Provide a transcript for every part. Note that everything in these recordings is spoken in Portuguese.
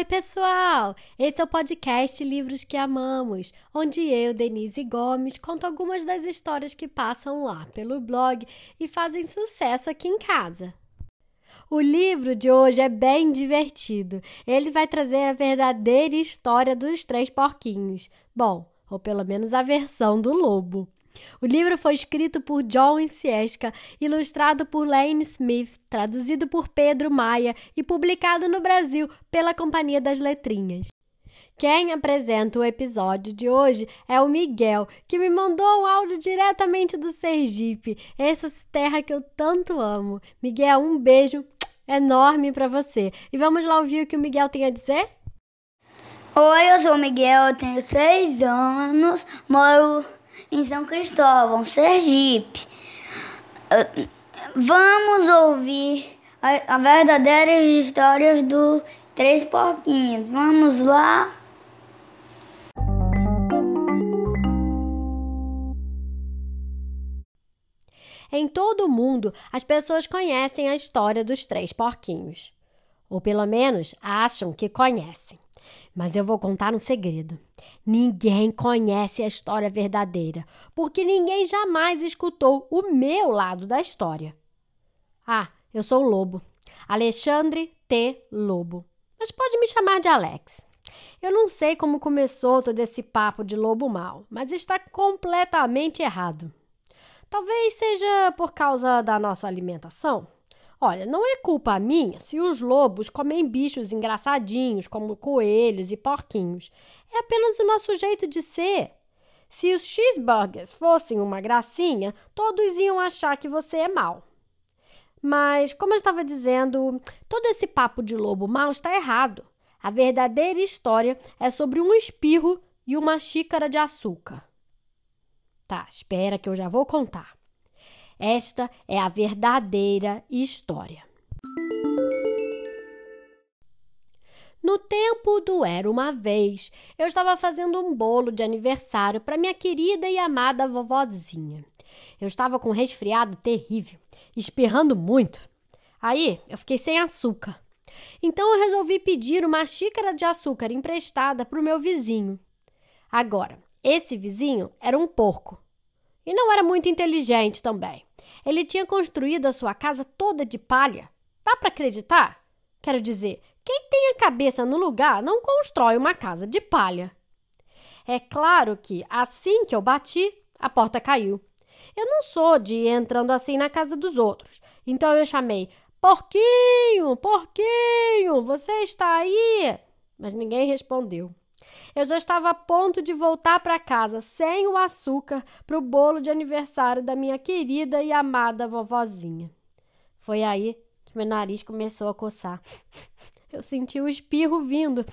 Oi, pessoal! Esse é o podcast Livros que Amamos, onde eu, Denise Gomes, conto algumas das histórias que passam lá pelo blog e fazem sucesso aqui em casa. O livro de hoje é bem divertido. Ele vai trazer a verdadeira história dos três porquinhos. Bom, ou pelo menos a versão do lobo. O livro foi escrito por John Enciesca, ilustrado por Lane Smith, traduzido por Pedro Maia e publicado no Brasil pela Companhia das Letrinhas. Quem apresenta o episódio de hoje é o Miguel, que me mandou um áudio diretamente do Sergipe, essa terra que eu tanto amo. Miguel, um beijo enorme para você. E vamos lá ouvir o que o Miguel tem a dizer? Oi, eu sou o Miguel, tenho seis anos, moro em São Cristóvão, Sergipe. Ah, vamos ouvir a, a verdadeira história dos três porquinhos. Vamos lá. Em todo o mundo, as pessoas conhecem a história dos três porquinhos. Ou pelo menos acham que conhecem. Mas eu vou contar um segredo. Ninguém conhece a história verdadeira, porque ninguém jamais escutou o meu lado da história. Ah, eu sou o Lobo. Alexandre T. Lobo. Mas pode me chamar de Alex. Eu não sei como começou todo esse papo de lobo mal, mas está completamente errado. Talvez seja por causa da nossa alimentação. Olha, não é culpa minha se os lobos comem bichos engraçadinhos como coelhos e porquinhos. É apenas o nosso jeito de ser. Se os cheeseburgers fossem uma gracinha, todos iam achar que você é mal. Mas, como eu estava dizendo, todo esse papo de lobo mal está errado. A verdadeira história é sobre um espirro e uma xícara de açúcar. Tá, espera que eu já vou contar. Esta é a verdadeira história. No tempo do Era uma Vez, eu estava fazendo um bolo de aniversário para minha querida e amada vovozinha. Eu estava com um resfriado terrível, espirrando muito. Aí eu fiquei sem açúcar. Então eu resolvi pedir uma xícara de açúcar emprestada para o meu vizinho. Agora, esse vizinho era um porco. E não era muito inteligente também. Ele tinha construído a sua casa toda de palha. Dá para acreditar? Quero dizer, quem tem a cabeça no lugar não constrói uma casa de palha. É claro que, assim que eu bati, a porta caiu. Eu não sou de ir entrando assim na casa dos outros. Então eu chamei: Porquinho, porquinho, você está aí? Mas ninguém respondeu. Eu já estava a ponto de voltar para casa sem o açúcar para o bolo de aniversário da minha querida e amada vovozinha. Foi aí que meu nariz começou a coçar. Eu senti o espirro vindo,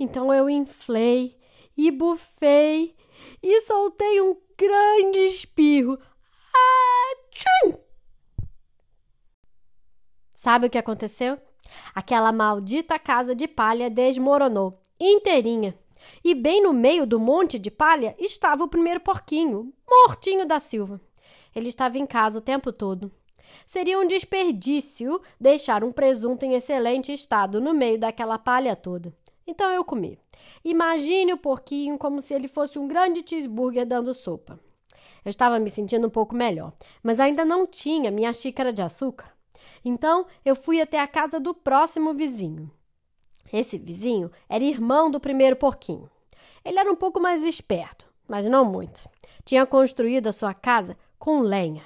então eu inflei e bufei e soltei um grande espirro. Tchum! Sabe o que aconteceu? Aquela maldita casa de palha desmoronou inteirinha. E bem no meio do monte de palha estava o primeiro porquinho, mortinho da Silva. Ele estava em casa o tempo todo. Seria um desperdício deixar um presunto em excelente estado no meio daquela palha toda. Então eu comi. Imagine o porquinho como se ele fosse um grande cheeseburger dando sopa. Eu estava me sentindo um pouco melhor, mas ainda não tinha minha xícara de açúcar. Então eu fui até a casa do próximo vizinho. Esse vizinho era irmão do primeiro porquinho. Ele era um pouco mais esperto, mas não muito. Tinha construído a sua casa com lenha.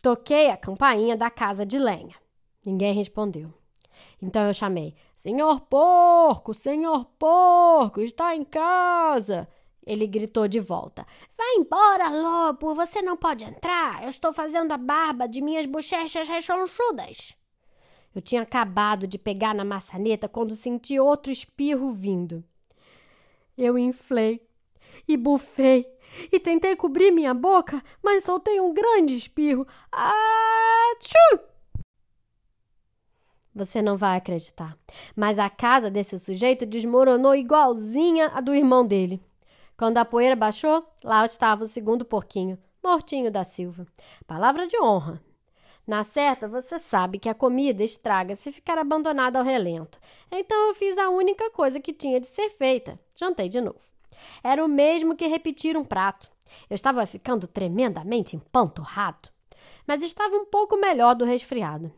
Toquei a campainha da casa de lenha. Ninguém respondeu. Então eu chamei: Senhor porco, senhor porco, está em casa. Ele gritou de volta: Vai embora, lobo, você não pode entrar. Eu estou fazendo a barba de minhas bochechas rechonchudas. Eu tinha acabado de pegar na maçaneta quando senti outro espirro vindo. Eu inflei e bufei e tentei cobrir minha boca, mas soltei um grande espirro. Atchum! Você não vai acreditar, mas a casa desse sujeito desmoronou igualzinha a do irmão dele. Quando a poeira baixou, lá estava o segundo porquinho, mortinho da Silva. Palavra de honra. Na certa, você sabe que a comida estraga se ficar abandonada ao relento. Então eu fiz a única coisa que tinha de ser feita. Jantei de novo. Era o mesmo que repetir um prato. Eu estava ficando tremendamente empanturrado, mas estava um pouco melhor do resfriado.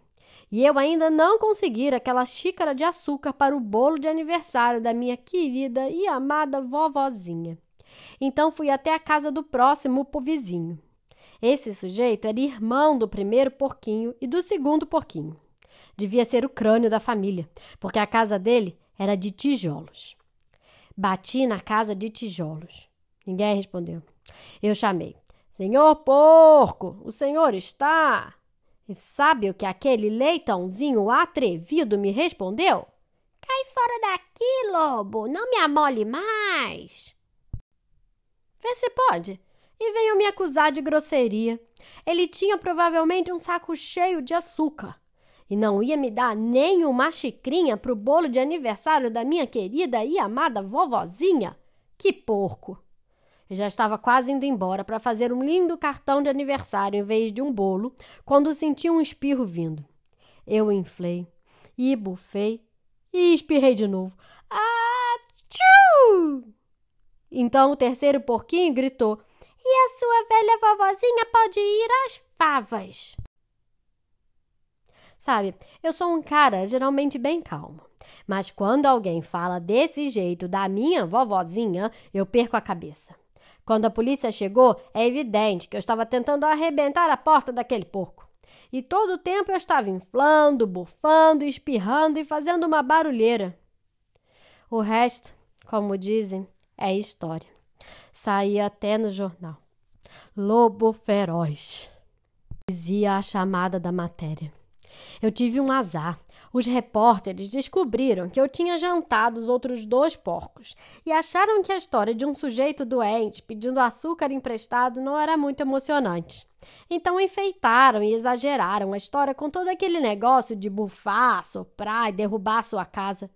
E eu ainda não conseguira aquela xícara de açúcar para o bolo de aniversário da minha querida e amada vovozinha. Então fui até a casa do próximo vizinho. Esse sujeito era irmão do primeiro porquinho e do segundo porquinho. Devia ser o crânio da família, porque a casa dele era de tijolos. Bati na casa de tijolos. Ninguém respondeu. Eu chamei: Senhor porco, o senhor está? E sabe o que aquele leitãozinho atrevido me respondeu? Cai fora daqui, lobo, não me amole mais. Vê se pode e veio me acusar de grosseria. Ele tinha provavelmente um saco cheio de açúcar e não ia me dar nem uma xicrinha pro bolo de aniversário da minha querida e amada vovozinha. Que porco! Eu já estava quase indo embora para fazer um lindo cartão de aniversário em vez de um bolo, quando senti um espirro vindo. Eu inflei e bufei e espirrei de novo. Atchoo! Então o terceiro porquinho gritou: e a sua velha vovozinha pode ir às favas. Sabe, eu sou um cara geralmente bem calmo. Mas quando alguém fala desse jeito da minha vovozinha, eu perco a cabeça. Quando a polícia chegou, é evidente que eu estava tentando arrebentar a porta daquele porco. E todo o tempo eu estava inflando, bufando, espirrando e fazendo uma barulheira. O resto, como dizem, é história. Saía até no jornal. Lobo feroz. Dizia a chamada da matéria. Eu tive um azar. Os repórteres descobriram que eu tinha jantado os outros dois porcos e acharam que a história de um sujeito doente pedindo açúcar emprestado não era muito emocionante. Então enfeitaram e exageraram a história com todo aquele negócio de bufar, soprar e derrubar a sua casa.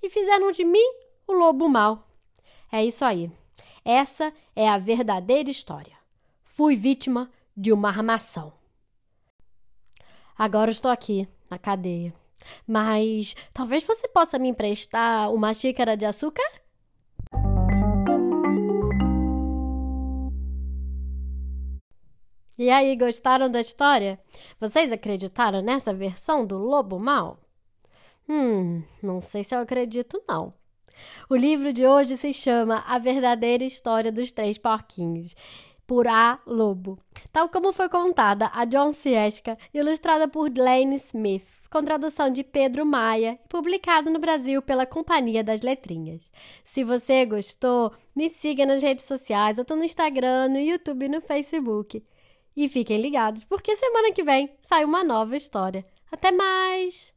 E fizeram de mim o lobo mau. É isso aí. Essa é a verdadeira história. Fui vítima de uma armação. Agora estou aqui, na cadeia. Mas talvez você possa me emprestar uma xícara de açúcar? E aí, gostaram da história? Vocês acreditaram nessa versão do lobo mal? Hum, não sei se eu acredito, não. O livro de hoje se chama A Verdadeira História dos Três Porquinhos, por A. Lobo, tal como foi contada a John Sieska, ilustrada por Lane Smith, com tradução de Pedro Maia publicado no Brasil pela Companhia das Letrinhas. Se você gostou, me siga nas redes sociais, eu estou no Instagram, no YouTube e no Facebook. E fiquem ligados, porque semana que vem sai uma nova história. Até mais!